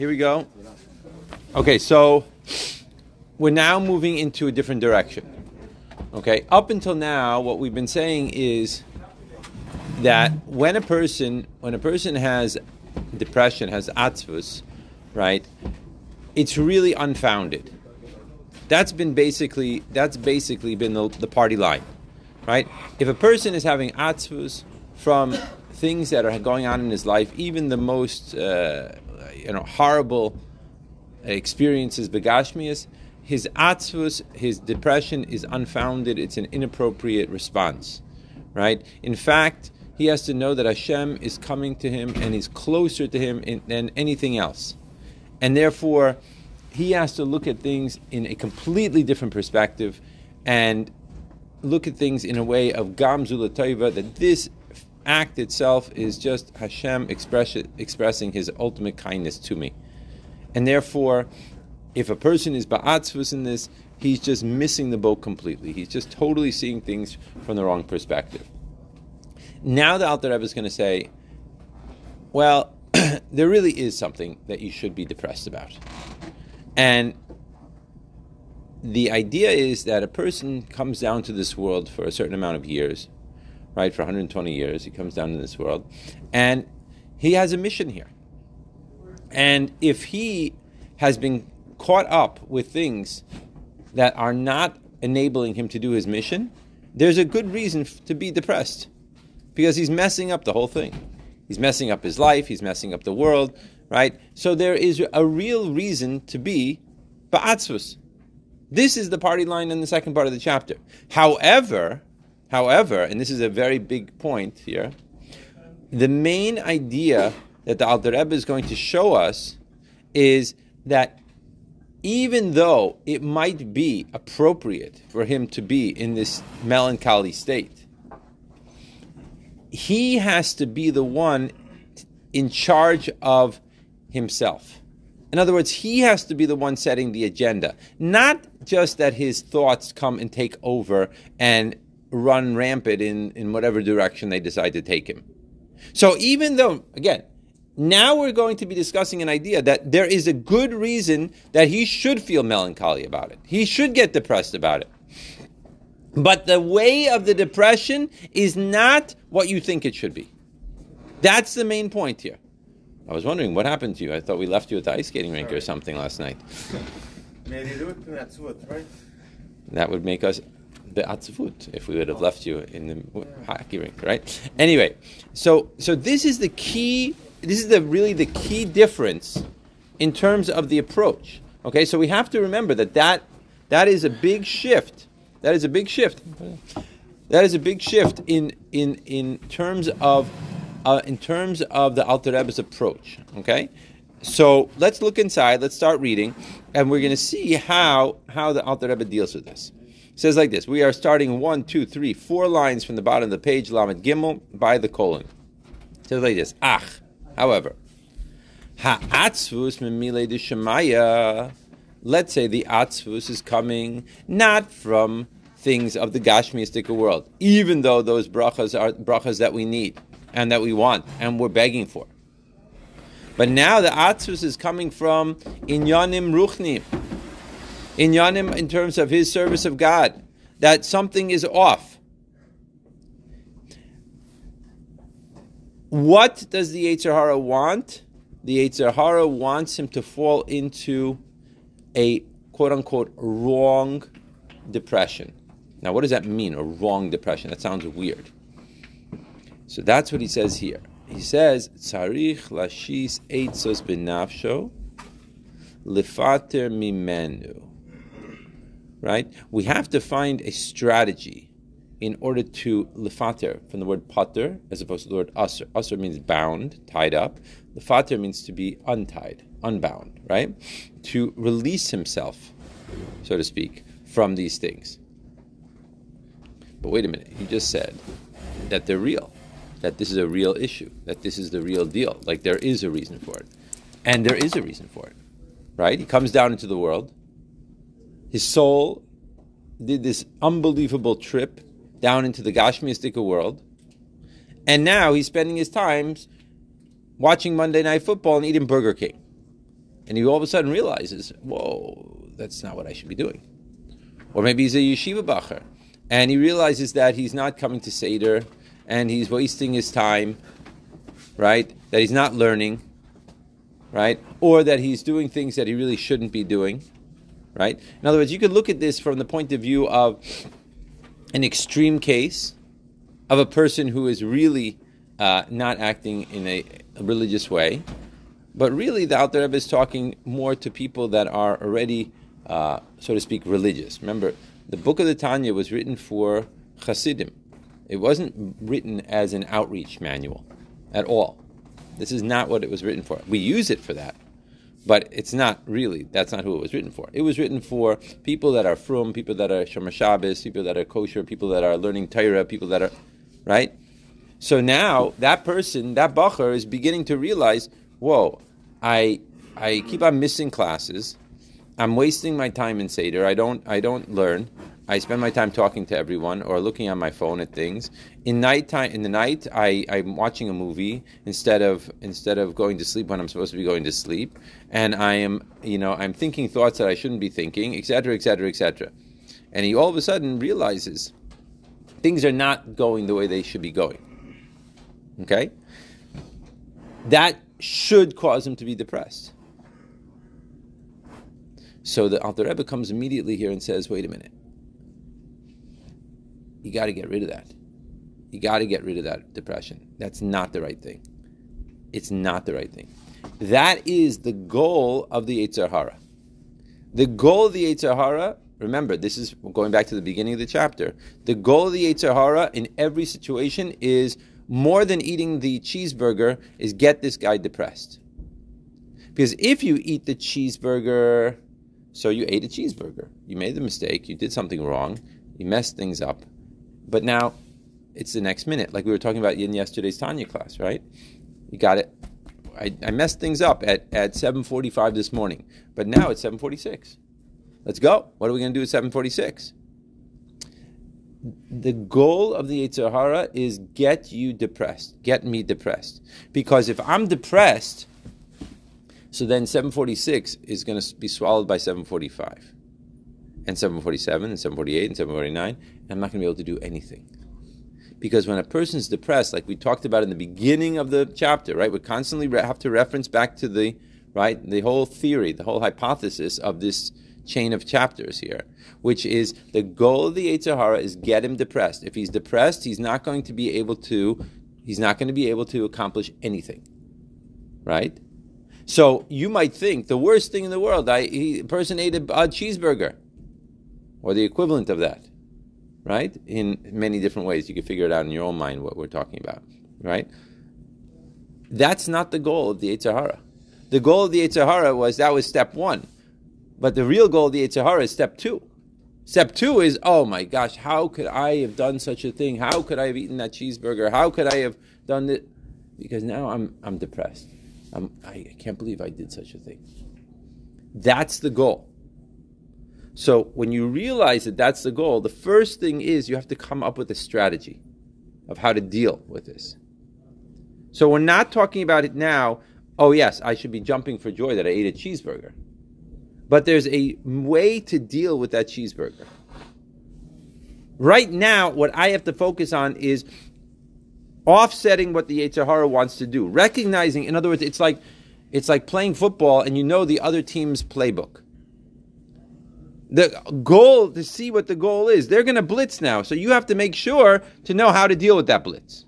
here we go. Okay, so we're now moving into a different direction. Okay, up until now, what we've been saying is that when a person when a person has depression, has atzvus, right, it's really unfounded. That's been basically that's basically been the, the party line, right? If a person is having atzvus from things that are going on in his life, even the most uh, Uh, you know horrible experiences, begashmias, his atzvus, his depression is unfounded. It's an inappropriate response, right? In fact, he has to know that Hashem is coming to him and is closer to him in, than anything else, and therefore he has to look at things in a completely different perspective and look at things in a way of Gam Zulataiva, that this act itself is just Hashem express, expressing his ultimate kindness to me. And therefore, if a person is ba'atzvus in this, he's just missing the boat completely. He's just totally seeing things from the wrong perspective. Now the Alter Rebbe is going to say, well, there really is something that you should be depressed about. And the idea is that a person comes down to this world for a certain amount of years, right? For 120 years, he comes down to this world, and he has a mission here. And if he has been caught up with things that are not enabling him to do his mission, there's a good reason to be depressed because he's messing up the whole thing. He's messing up his life, he's messing up the world, right? So there is a real reason to be ba'atzvus. This is the party line in the second part of the chapter. However, however, and this is a very big point here, the main idea that the Alter Rebbe is going to show us is that even though it might be appropriate for him to be in this melancholy state, he has to be the one in charge of himself. In other words, he has to be the one setting the agenda, not just that his thoughts come and take over and run rampant in, in whatever direction they decide to take him. So even though, again, now we're going to be discussing an idea that there is a good reason that he should feel melancholy about it. He should get depressed about it. But the way of the depression is not what you think it should be. That's the main point here. I was wondering what happened to you. I thought we left you at the ice skating rink or something last night. That would make us be'atzvut if we would have left you in the hockey rink, right? Anyway, so so this is the key. This is the really the key difference in terms of the approach. Okay, so we have to remember that that that is a big shift. That is a big shift. That is a big shift in in in terms of uh, in terms of the Alter Rebbe's approach. Okay, so let's look inside. Let's start reading, and we're going to see how how the Alter Rebbe deals with this. It says like this: We are starting one, two, three, four lines from the bottom of the page, Lamed Gimel, by the colon. It says like this: Ach, however, ha'atzvus memile de shemaya. Let's say the atzvus is coming not from things of the Gashmiistic world, even though those brachas are brachas that we need and that we want and we're begging for. But now the Atzvus is coming from Inyanim Ruchnim. Inyanim in terms of his service of God, that something is off. What does the Yetzer Hara want? The Yetzer Hara wants him to fall into a quote unquote wrong depression. Now, what does that mean, a wrong depression? That sounds weird. So that's what he says here. He says, Tzarich lashis eitzos benafsho lifater mimenu. Right? We have to find a strategy in order to lifater, from the word pater, as opposed to the word asr. Asr means bound, tied up. Lifater means to be untied, unbound, right? To release himself, so to speak, from these things. But wait a minute, he just said that they're real that this is a real issue, that this is the real deal. Like there is a reason for it. And there is a reason for it. Right? He comes down into the world. His soul did this unbelievable trip down into the Gashmiistic world. And now he's spending his times watching Monday Night Football and eating Burger King. and he all of a sudden realizes, whoa, that's not what I should be doing. Or maybe he's a yeshiva bacher, and he realizes that he's not coming to Seder, and he's wasting his time, right? That he's not learning, right? Or that he's doing things that he really shouldn't be doing, right? In other words, you could look at this from the point of view of an extreme case of a person who is really uh, not acting in a, a, religious way, but really the Alter Rebbe is talking more to people that are already, uh, so to speak, religious. Remember, the book of the Tanya was written for Hasidim. It wasn't written as an outreach manual at all. This is not what it was written for. We use it for that, but it's not really. That's not who it was written for. It was written for people that are frum, people that are shomer Shabbos, people that are kosher, people that are learning Torah, people that are right. So now that person, that bacher, is beginning to realize, whoa, I I keep on missing classes. I'm wasting my time in seder. I don't I don't learn. I spend my time talking to everyone or looking on my phone at things. In night time, in the night, I, I'm watching a movie instead of instead of going to sleep when I'm supposed to be going to sleep, and I am, you know, I'm thinking thoughts that I shouldn't be thinking, etc., etc., etc. And he all of a sudden realizes things are not going the way they should be going. Okay, that should cause him to be depressed. So the Alter Rebbe comes immediately here and says, "Wait a minute." you got to get rid of that. You got to get rid of that depression. That's not the right thing. It's not the right thing. That is the goal of the Yetzer Hara. The goal of the Yetzer Hara, remember, this is going back to the beginning of the chapter. The goal of the Yetzer Hara in every situation is more than eating the cheeseburger, is get this guy depressed. Because if you eat the cheeseburger, so you ate a cheeseburger, you made the mistake, you did something wrong, you messed things up, but now it's the next minute, like we were talking about in yesterday's Tanya class, right? You got it. I, I messed things up at, at 7.45 this morning, but now it's 7.46. Let's go. What are we going to do at 7.46? The goal of the Yetzer Hara is get you depressed, get me depressed. Because if I'm depressed, so then 746 is going to be swallowed by 745 and 747 and 748 and 749, and I'm not going to be able to do anything. Because when a person's depressed, like we talked about in the beginning of the chapter, right, we constantly have to reference back to the, right, the whole theory, the whole hypothesis of this chain of chapters here, which is the goal of the Yetzer Hara is get him depressed. If he's depressed, he's not going to be able to, he's not going to be able to accomplish anything, right? So you might think the worst thing in the world, I, he, a person ate a, a cheeseburger or the equivalent of that, right? In many different ways. You can figure it out in your own mind what we're talking about, right? That's not the goal of the Yetzer Hara. The goal of the Yetzer Hara was that was step one. But the real goal of the Yetzer Hara is step two. Step two is, oh my gosh, how could I have done such a thing? How could I have eaten that cheeseburger? How could I have done it? Because now I'm, I'm depressed. I'm, I can't believe I did such a thing. That's the goal. So when you realize that that's the goal, the first thing is you have to come up with a strategy of how to deal with this. So we're not talking about it now. Oh yes, I should be jumping for joy that I ate a cheeseburger. But there's a way to deal with that cheeseburger. Right now, what I have to focus on is offsetting what the Yetzer Hara wants to do. Recognizing, in other words, it's like it's like playing football and you know the other team's playbook the goal to see what the goal is. They're going to blitz now, so you have to make sure to know how to deal with that blitz.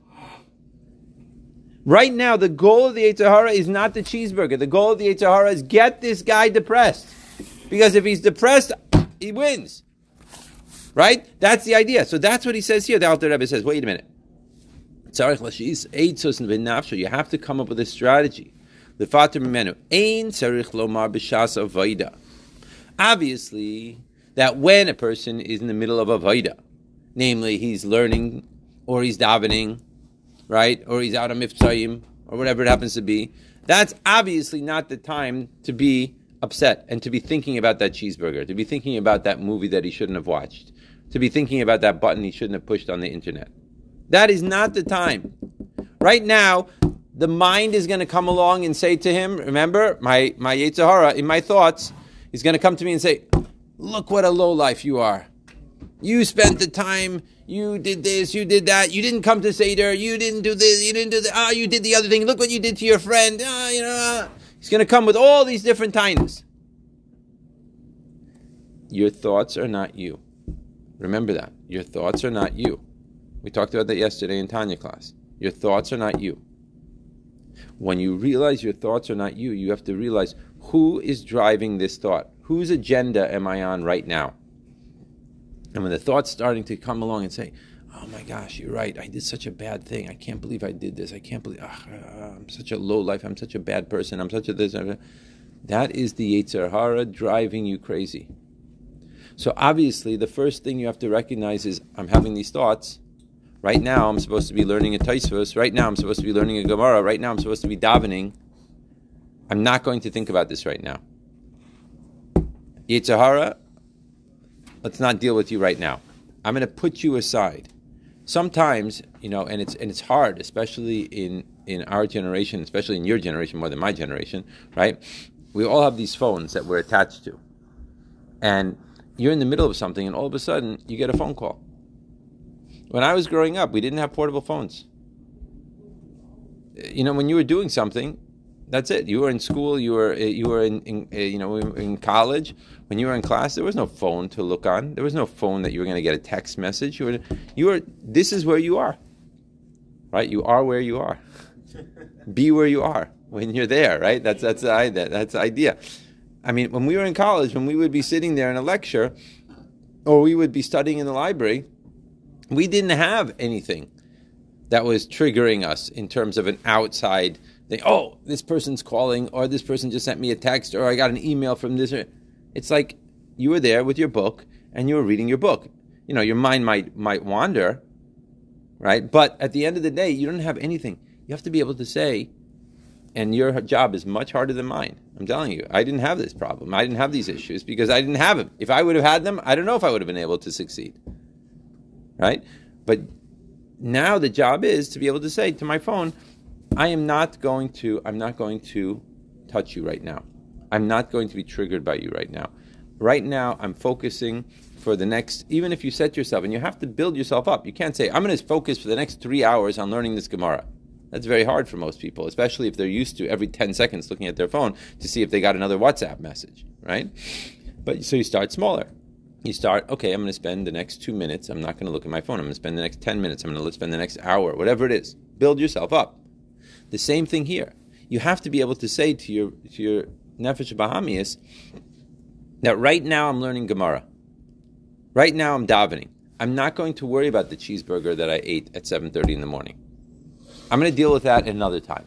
Right now, the goal of the Yetzer Hara is not the cheeseburger. The goal of the Yetzer Hara is get this guy depressed. Because if he's depressed, he wins. Right? That's the idea. So that's what he says here. The Alter Rebbe says, wait a minute. You have to come up with a strategy. The. Obviously, that when a person is in the middle of a vaida, namely he's learning or he's davening, right, or he's out of miftzayim or whatever it happens to be, that's obviously not the time to be upset and to be thinking about that cheeseburger, to be thinking about that movie that he shouldn't have watched, to be thinking about that button he shouldn't have pushed on the internet. That is not the time. Right now, the mind is going to come along and say to him, remember, my, my Yetzirah, in my thoughts, he's going to come to me and say, look what a low life you are. You spent the time, you did this, you did that, you didn't come to Seder, you didn't do this, you didn't do that, ah, you did the other thing, look what you did to your friend, ah, you know. He's going to come with all these different tinies. Your thoughts are not you. Remember that. Your thoughts are not you. We talked about that yesterday in Tanya class. Your thoughts are not you. When you realize your thoughts are not you, you have to realize who is driving this thought. Whose agenda am I on right now? And when the thought's starting to come along and say, oh my gosh, you're right. I did such a bad thing. I can't believe I did this. I can't believe, uh, I'm such a low life. I'm such a bad person. I'm such a this. That is the Yetzer driving you crazy. So obviously, the first thing you have to recognize is I'm having these thoughts. Right now, I'm supposed to be learning a Taisvus. Right now, I'm supposed to be learning a Gemara. Right now, I'm supposed to be davening. I'm not going to think about this right now. Yetzer Hara, let's not deal with you right now. I'm going to put you aside sometimes you know and it's and it's hard especially in in our generation especially in your generation more than my generation right we all have these phones that we're attached to and you're in the middle of something and all of a sudden you get a phone call when i was growing up we didn't have portable phones uh, you know when you were doing something that's it. You were in school. You were uh, you were in, in, uh, you know in college. When you were in class, there was no phone to look on. There was no phone that you were going to get a text message. You were you were. This is where you are. Right. You are where you are. Be where you are when you're there. Right. That's that's the. That's the idea. I mean, when we were in college, when we would be sitting there in a lecture, or we would be studying in the library, we didn't have anything that was triggering us in terms of an outside think, oh, this person's calling, or this person just sent me a text, or I got an email from this. It's like you were there with your book and you were reading your book. You know, your mind might might wander, right? But at the end of the day, you don't have anything. You have to be able to say, and your job is much harder than mine. I'm telling you, I didn't have this problem. I didn't have these issues because I didn't have them. If I would have had them, I don't know if I would have been able to succeed. Right? But now the job is to be able to say to my phone, I am not going to, I'm not going to touch you right now. I'm not going to be triggered by you right now. Right now, I'm focusing for the next, even if you set yourself, and you have to build yourself up. You can't say, I'm going to focus for the next three hours on learning this Gemara. That's very hard for most people, especially if they're used to every 10 seconds looking at their phone to see if they got another WhatsApp message, right? But so you start smaller. You start, okay, I'm going to spend the next two minutes. I'm not going to look at my phone. I'm going to spend the next 10 minutes. I'm going to spend the next hour, whatever it is. Build yourself up. The same thing here. You have to be able to say to your to your nefesh bahamias that right now I'm learning Gemara. Right now I'm davening. I'm not going to worry about the cheeseburger that I ate at 7:30 in the morning. I'm going to deal with that another time.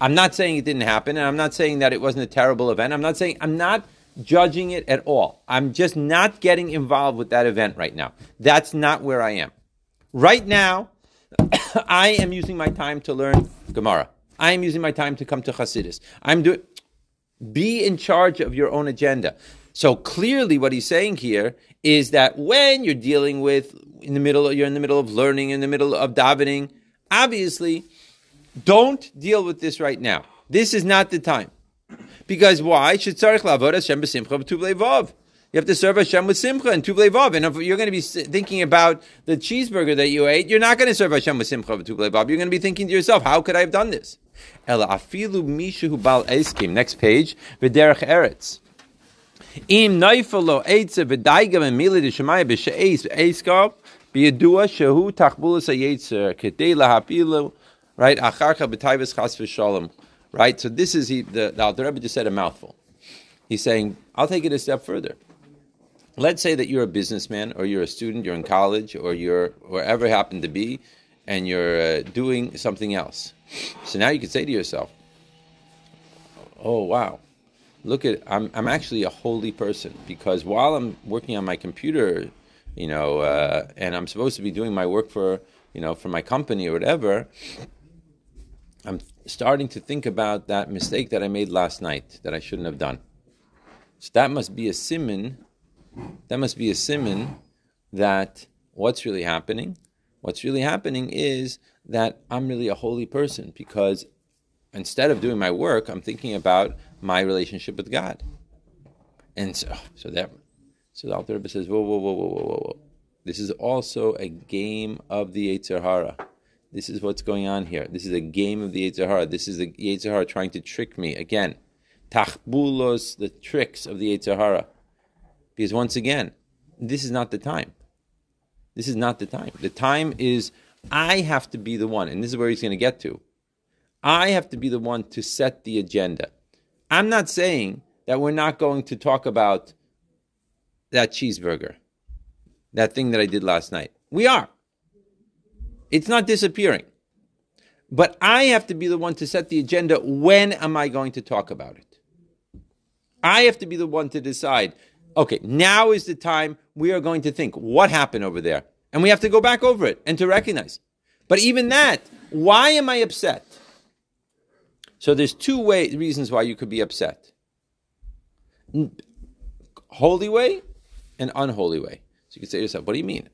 I'm not saying it didn't happen, and I'm not saying that it wasn't a terrible event. I'm not saying I'm not judging it at all. I'm just not getting involved with that event right now. That's not where I am. Right now, I am using my time to learn Gemara. I am using my time to come to Hasidus. I'm doing. Be in charge of your own agenda. So clearly, what he's saying here is that when you're dealing with in the middle, you're in the middle of learning, in the middle of davening. Obviously, don't deal with this right now. This is not the time. Because why? Should tzarich lavod Hashem b'simcha b'tublevav. You have to serve Hashem with simcha and tublei vav. And if you're going to be thinking about the cheeseburger that you ate, you're not going to serve Hashem with simcha tublei. You're going to be thinking to yourself, how could I have done this? Ela afilu mishu bal eskim. Next page. V'derech eretz. Im neifalo eitze v'daigam emili d'shemaya b'she'ez v'ezkav b'yedua shehu tachbulas ha'yetzer kedei lahapilu right acharcha b'tayvus chas v'shalom right so this is he, the, the Rebbe just said a mouthful he's saying I'll take it a step further let's say that you're a businessman or you're a student, you're in college or you're wherever happen to be, and you're uh, doing something else. So now you could say to yourself, "Oh wow, look at I'm I'm actually a holy person because while I'm working on my computer, you know, uh, and I'm supposed to be doing my work for you know for my company or whatever." I'm starting to think about that mistake that I made last night that I shouldn't have done. So that must be a simon that must be a simon that what's really happening? What's really happening is that I'm really a holy person because instead of doing my work, I'm thinking about my relationship with God. And so, so that, so the Alter Rebbe says, whoa, whoa, whoa, whoa, whoa, whoa. This is also a game of the Yetzer Hara. This is what's going on here. This is a game of the Yetzer This is the Yetzer trying to trick me. Again, tachbulos, the tricks of the Yetzer Because once again, this is not the time. This is not the time. The time is I have to be the one, and this is where he's going to get to. I have to be the one to set the agenda. I'm not saying that we're not going to talk about that cheeseburger, that thing that I did last night. We are. It's not disappearing. But I have to be the one to set the agenda. When am I going to talk about it? I have to be the one to decide okay, now is the time we are going to think what happened over there. And we have to go back over it and to recognize. But even that, why am I upset? So there's two way, reasons why you could be upset. Holy way and unholy way. So you could say to yourself, what do you mean?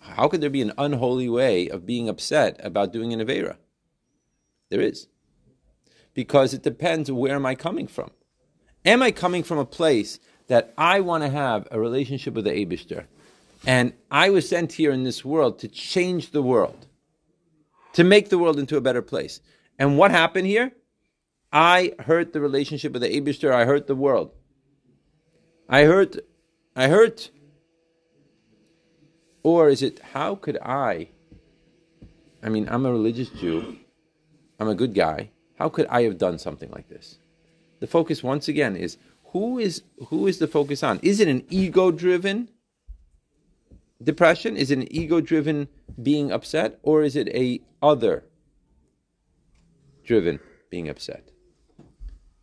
How could there be an unholy way of being upset about doing an Avera? There is. Because it depends where am I coming from. Am I coming from a place that I want to have a relationship with the Abishter? And I was sent here in this world to change the world, to make the world into a better place. And what happened here? I hurt the relationship with the Abishter. I hurt the world. I hurt, I hurt. Or is it, how could I? I mean, I'm a religious Jew. I'm a good guy. How could I have done something like this? The focus, once again, is who is who is the focus on? Is it an ego-driven depression? Is it an ego-driven being upset, or is it a other-driven being upset?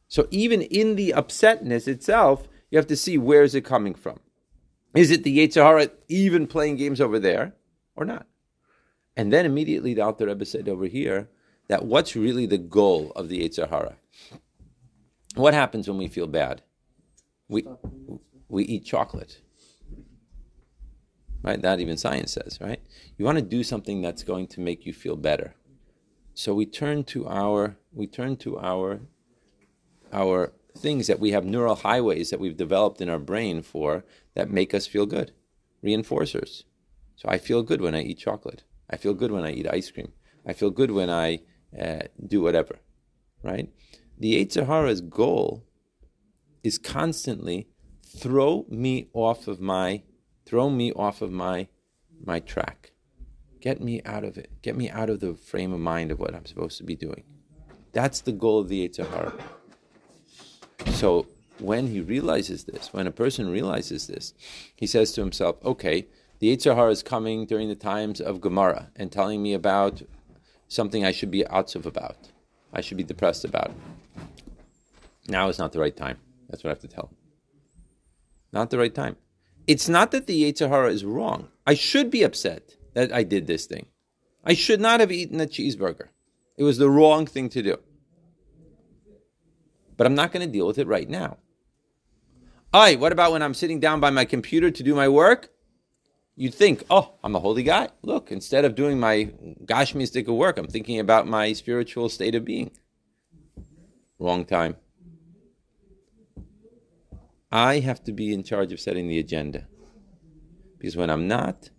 So even in the upsetness itself, you have to see where is it coming from. Is it the Yetzer Hara even playing games over there or not? And then immediately the Alter Rebbe said over here that what's really the goal of the Yetzer Hara? What happens when we feel bad? We, we eat chocolate. Right? That even science says, right? You want to do something that's going to make you feel better. So we turn to our we turn to our our things that we have neural highways that we've developed in our brain for that make us feel good. Reinforcers. So I feel good when I eat chocolate. I feel good when I eat ice cream. I feel good when I uh, do whatever. Right? The Yetzer Hara's goal is constantly throw me off of my throw me off of my my track. Get me out of it. Get me out of the frame of mind of what I'm supposed to be doing. That's the goal of the Yetzer Hara. So when he realizes this, when a person realizes this, he says to himself, okay, the Yetzer Hara is coming during the times of Gemara and telling me about something I should be outzuv about. I should be depressed about. Now is not the right time. That's what I have to tell. Not the right time. It's not that the Yetzer Hara is wrong. I should be upset that I did this thing. I should not have eaten a cheeseburger. It was the wrong thing to do but I'm not going to deal with it right now. Aye, what about when I'm sitting down by my computer to do my work? You'd think, oh, I'm a holy guy. Look, instead of doing my gashmistic of work, I'm thinking about my spiritual state of being. Wrong time. I have to be in charge of setting the agenda. Because when I'm not,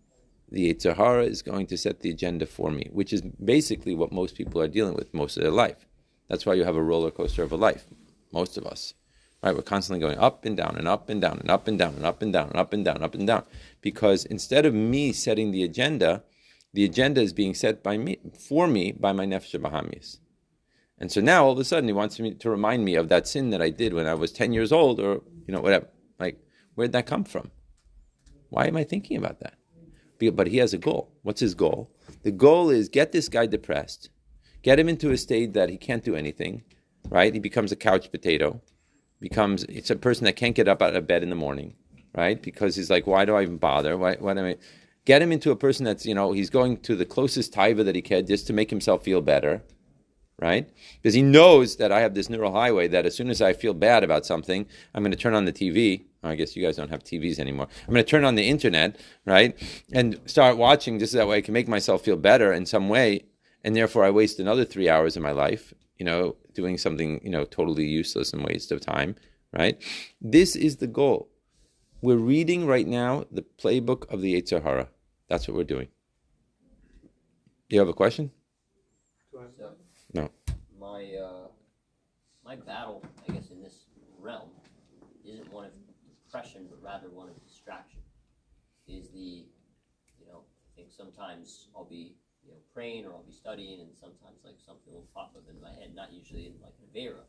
the Yetzer Hara is going to set the agenda for me, which is basically what most people are dealing with most of their life. That's why you have a roller coaster of a life most of us. Right? We're constantly going up and down and up and down and up and down and up and down and up and down and up and down. Because instead of me setting the agenda, the agenda is being set by me for me by my nefesh bahamis. And so now all of a sudden he wants me to remind me of that sin that I did when I was 10 years old or you know whatever. Like where'd that come from? Why am I thinking about that? But he has a goal. What's his goal? The goal is get this guy depressed, get him into a state that he can't do anything, right? He becomes a couch potato, becomes it's a person that can't get up out of bed in the morning, right? Because he's like, why do I even bother? Why, why do I? Get him into a person that's you know he's going to the closest taiva that he can just to make himself feel better, right? Because he knows that I have this neural highway that as soon as I feel bad about something, I'm going to turn on the TV. I guess you guys don't have TVs anymore. I'm going to turn on the internet, right, and start watching just that way I can make myself feel better in some way, and therefore I waste another three hours of my life you know, doing something, you know, totally useless and waste of time, right? This is the goal. We're reading right now the playbook of the Yetzer Hara. That's what we're doing. Do you have a question? So, No. my uh, my battle, I guess, in this realm, isn't one of depression, but rather one of distraction. Is the, you know, I think sometimes I'll be, you know, or I'll be studying, and sometimes like something will pop up in my head, not usually in like an Avera,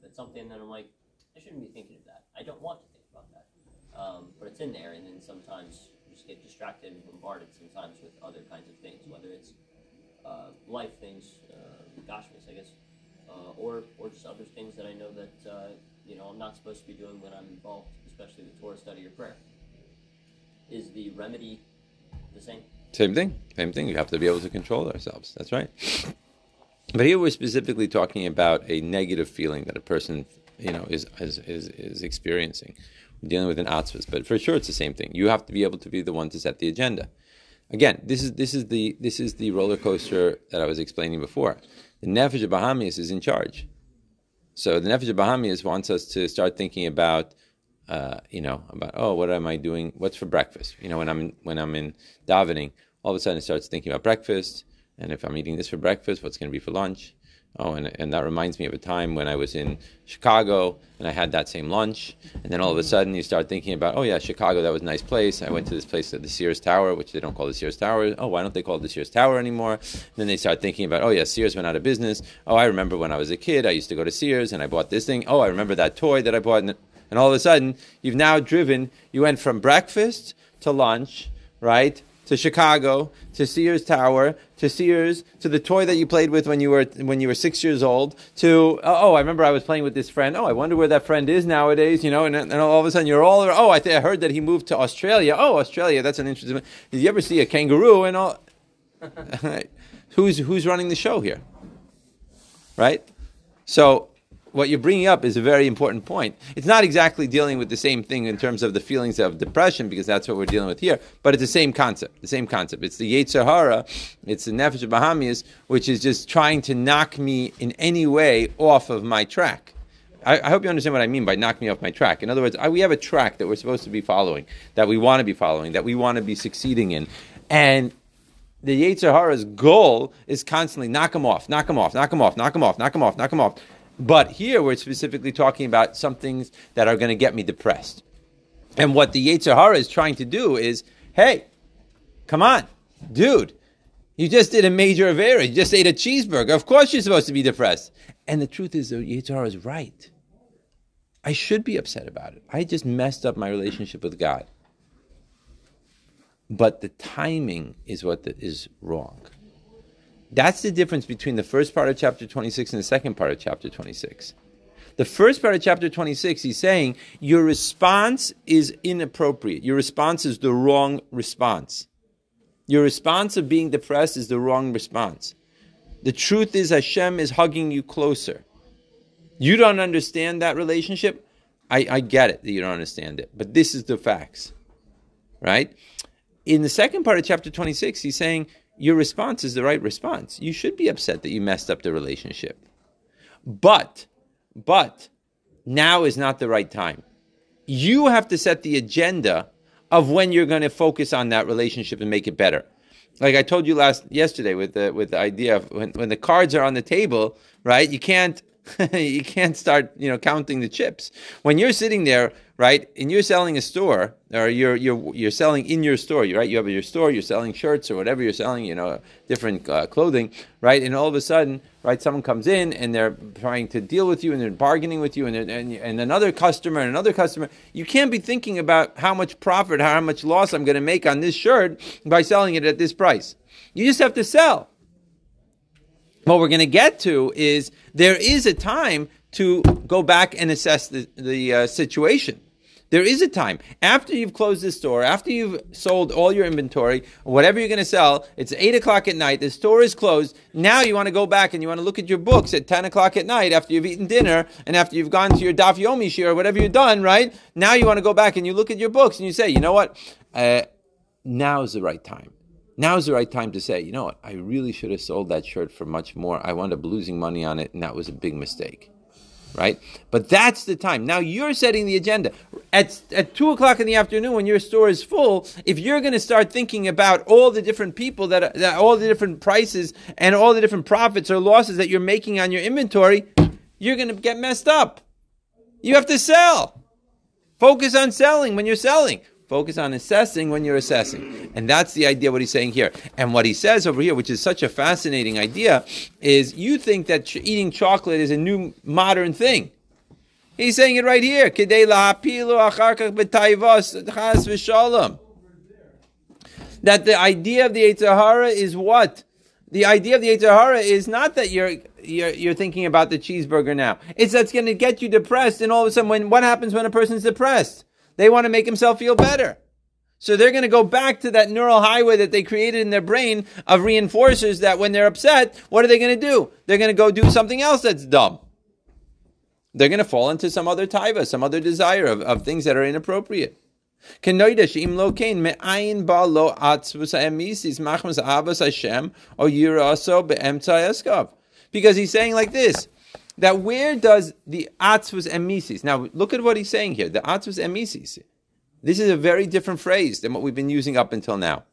but something that I'm like, I shouldn't be thinking of that. I don't want to think about that, um, but it's in there, and then sometimes you just get distracted and bombarded sometimes with other kinds of things, whether it's uh, life things, uh, I guess, uh, or or just other things that I know that uh, you know I'm not supposed to be doing when I'm involved, especially with Torah study or prayer. Is the remedy the same? Same thing. Same thing. You have to be able to control ourselves. That's right. But here we're specifically talking about a negative feeling that a person, you know, is is is, is experiencing. We're dealing with an atzvus, but for sure it's the same thing. You have to be able to be the one to set the agenda. Again, this is this is the this is the roller coaster that I was explaining before. The nefesh of Bahamias is in charge. So the nefesh of Bahamias wants us to start thinking about uh, you know, about oh, what am I doing? What's for breakfast? You know, when I'm when I'm in davening, all of a sudden it starts thinking about breakfast, and if I'm eating this for breakfast, what's going to be for lunch? Oh, and and that reminds me of a time when I was in Chicago and I had that same lunch, and then all of a sudden you start thinking about oh yeah, Chicago, that was a nice place. I went to this place at the Sears Tower, which they don't call the Sears Tower. Oh, why don't they call it the Sears Tower anymore? And then they start thinking about oh yeah, Sears went out of business. Oh, I remember when I was a kid, I used to go to Sears and I bought this thing. Oh, I remember that toy that I bought. And, and all of a sudden, you've now driven, you went from breakfast to lunch, right? To Chicago, to Sears Tower, to Sears, to the toy that you played with when you were when you were six years old. To uh, oh, I remember I was playing with this friend. Oh, I wonder where that friend is nowadays. You know, and, and all of a sudden you're all oh, I, th- I heard that he moved to Australia. Oh, Australia, that's an interesting. Did you ever see a kangaroo and all? who's who's running the show here? Right. So what you're bringing up is a very important point. It's not exactly dealing with the same thing in terms of the feelings of depression, because that's what we're dealing with here, but it's the same concept. The same concept. It's the Yetzer Hara, it's the Nefesh of Bahamias, which is just trying to knock me in any way off of my track. I, I hope you understand what I mean by knock me off my track. In other words, I, we have a track that we're supposed to be following, that we want to be following, that we want to be succeeding in. And the Yetzer Hara's goal is constantly knock them off, knock them off, knock them off, knock them off, knock them off, knock them off. But here we're specifically talking about some things that are going to get me depressed. And what the Yetzer Hara is trying to do is, hey, come on, dude, you just did a major Avera. You just ate a cheeseburger. Of course you're supposed to be depressed. And the truth is, the Yetzer Hara is right. I should be upset about it. I just messed up my relationship with God. But the timing is what the, is wrong. That's the difference between the first part of chapter 26 and the second part of chapter 26. The first part of chapter 26, he's saying your response is inappropriate. Your response is the wrong response. Your response of being depressed is the wrong response. The truth is, Hashem is hugging you closer. You don't understand that relationship. I, I get it that you don't understand it, but this is the facts, right? In the second part of chapter 26, he's saying your response is the right response. You should be upset that you messed up the relationship. But, but, now is not the right time. You have to set the agenda of when you're going to focus on that relationship and make it better. Like I told you last yesterday with the with the idea of when, when the cards are on the table, right? You can't you can't start, you know, counting the chips. When you're sitting there, right, and you're selling a store, or you're you're you're selling in your store, right? You have your store, you're selling shirts or whatever you're selling, you know, different uh, clothing, right? And all of a sudden, right, someone comes in and they're trying to deal with you and they're bargaining with you, and and, and another customer and another customer. You can't be thinking about how much profit, how much loss I'm going to make on this shirt by selling it at this price. You just have to sell what we're going to get to is there is a time to go back and assess the, the uh, situation. There is a time. After you've closed the store, after you've sold all your inventory, whatever you're going to sell, it's 8 o'clock at night, the store is closed. Now you want to go back and you want to look at your books at 10 o'clock at night after you've eaten dinner and after you've gone to your Daf Yomi or whatever you've done, right? Now you want to go back and you look at your books and you say, you know what? Uh, now is the right time. Now's the right time to say, you know what, I really should have sold that shirt for much more. I wound up losing money on it, and that was a big mistake. Right? But that's the time. Now you're setting the agenda. At, at 2 o'clock in the afternoon, when your store is full, if you're going to start thinking about all the different people that, that, all the different prices and all the different profits or losses that you're making on your inventory, you're going to get messed up. You have to sell. Focus on selling when you're selling. Focus on assessing when you're assessing. And that's the idea what he's saying here. And what he says over here, which is such a fascinating idea, is you think that ch- eating chocolate is a new modern thing. He's saying it right here. That the idea of the Yetzer Hara is what? The idea of the Yetzer Hara is not that you're, you're, you're thinking about the cheeseburger now. It's that's going to get you depressed. And all of a sudden, when, what happens when a person's depressed? They want to make himself feel better. So they're going to go back to that neural highway that they created in their brain of reinforcers that when they're upset, what are they going to do? They're going to go do something else that's dumb. They're going to fall into some other taiva, some other desire of, of things that are inappropriate. Because he's saying like this, that where does the atzvus emisis? Now look at what he's saying here. The atzvus emisis. This is a very different phrase than what we've been using up until now.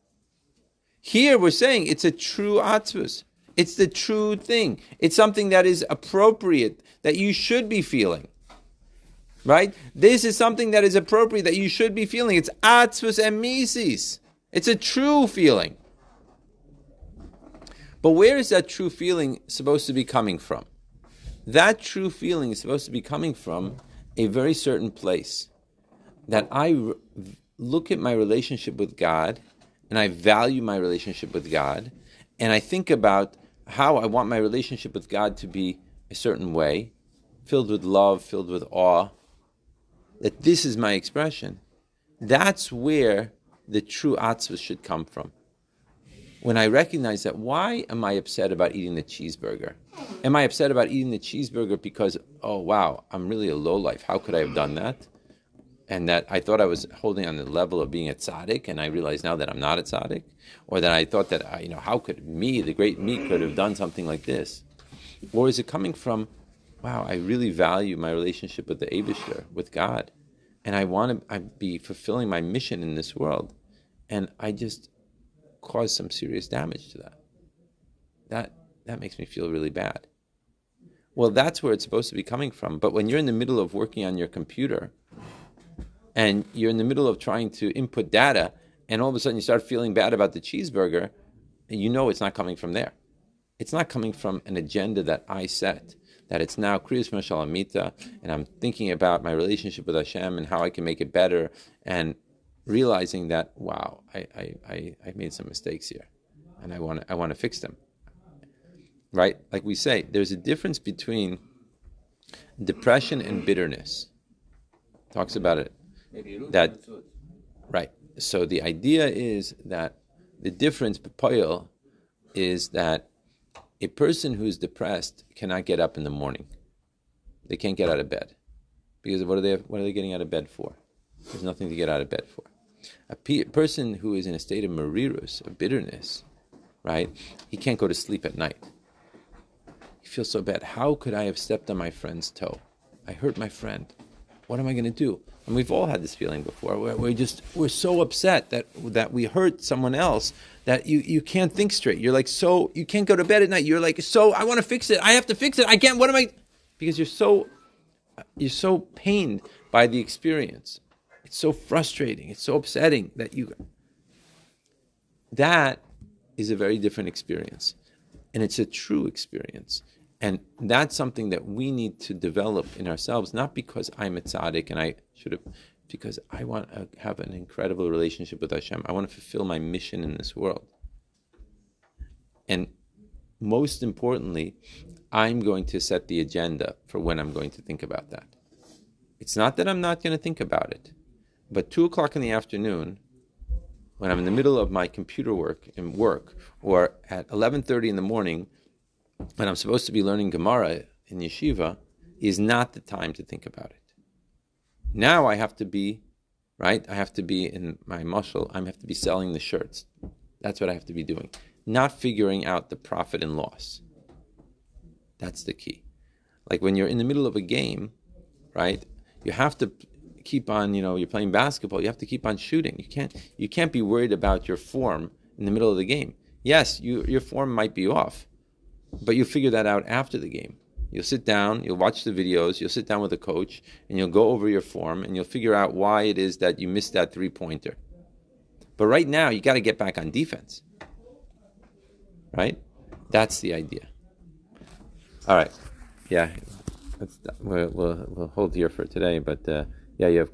Here we're saying it's a true atzvus. It's the true thing. It's something that is appropriate that you should be feeling. Right? This is something that is appropriate that you should be feeling. It's atzvus emisis. It's a true feeling. But where is that true feeling supposed to be coming from? That true feeling is supposed to be coming from a very certain place. That I look at my relationship with God and I value my relationship with God and I think about how I want my relationship with God to be a certain way, filled with love, filled with awe, that this is my expression. That's where the true atzvah should come from when I recognize that, why am I upset about eating the cheeseburger? Am I upset about eating the cheeseburger because, oh wow, I'm really a low life. How could I have done that? And that I thought I was holding on the level of being a tzaddik, and I realize now that I'm not a tzaddik, or that I thought that you know how could me, the great me, could have done something like this, or is it coming from, wow, I really value my relationship with the Abishter, with God, and I want to be fulfilling my mission in this world, and I just cause some serious damage to that. That that makes me feel really bad. Well, that's where it's supposed to be coming from. But when you're in the middle of working on your computer and you're in the middle of trying to input data and all of a sudden you start feeling bad about the cheeseburger, you know it's not coming from there. It's not coming from an agenda that I set, that it's now Kriyas Shema al HaMita, and I'm thinking about my relationship with Hashem and how I can make it better. And realizing that wow, I, I, I, I made some mistakes here, and I want to I want to fix them. Right, like we say, there's a difference between depression and bitterness. Talks about it. That right. So the idea is that the difference, Papoil, is that a person who's depressed cannot get up in the morning. They can't get out of bed because what are they? What are they getting out of bed for? There's nothing to get out of bed for. A pe- person who is in a state of marirus, of bitterness, right? He can't go to sleep at night. He feels so bad. How could I have stepped on my friend's toe? I hurt my friend. What am I going to do? And we've all had this feeling before. Where we just we're so upset that that we hurt someone else that you you can't think straight. You're like so you can't go to bed at night. You're like so I want to fix it. I have to fix it. I can't. What am I? Because you're so you're so pained by the experience. It's so frustrating. It's so upsetting that you. That is a very different experience. And it's a true experience. And that's something that we need to develop in ourselves, not because I'm a tzaddik and I should have, because I want to have an incredible relationship with Hashem. I want to fulfill my mission in this world. And most importantly, I'm going to set the agenda for when I'm going to think about that. It's not that I'm not going to think about it. But two o'clock in the afternoon, when I'm in the middle of my computer work and work, or at eleven thirty in the morning, when I'm supposed to be learning Gemara in yeshiva, is not the time to think about it. Now I have to be, right? I have to be in my muscle. I have to be selling the shirts That's what I have to be doing, not figuring out the profit and loss. That's the key. Like when you're in the middle of a game, right? You have to keep on, you know, you're playing basketball, you have to keep on shooting. You can't you can't be worried about your form in the middle of the game. Yes, you, your form might be off, but you figure that out after the game. You'll sit down, you'll watch the videos, you'll sit down with a coach, and you'll go over your form and you'll figure out why it is that you missed that three pointer. But right now, you got to get back on defense. Right? That's the idea. All right. Yeah. We'll, we'll, we'll hold here for today, but uh, yeah, you have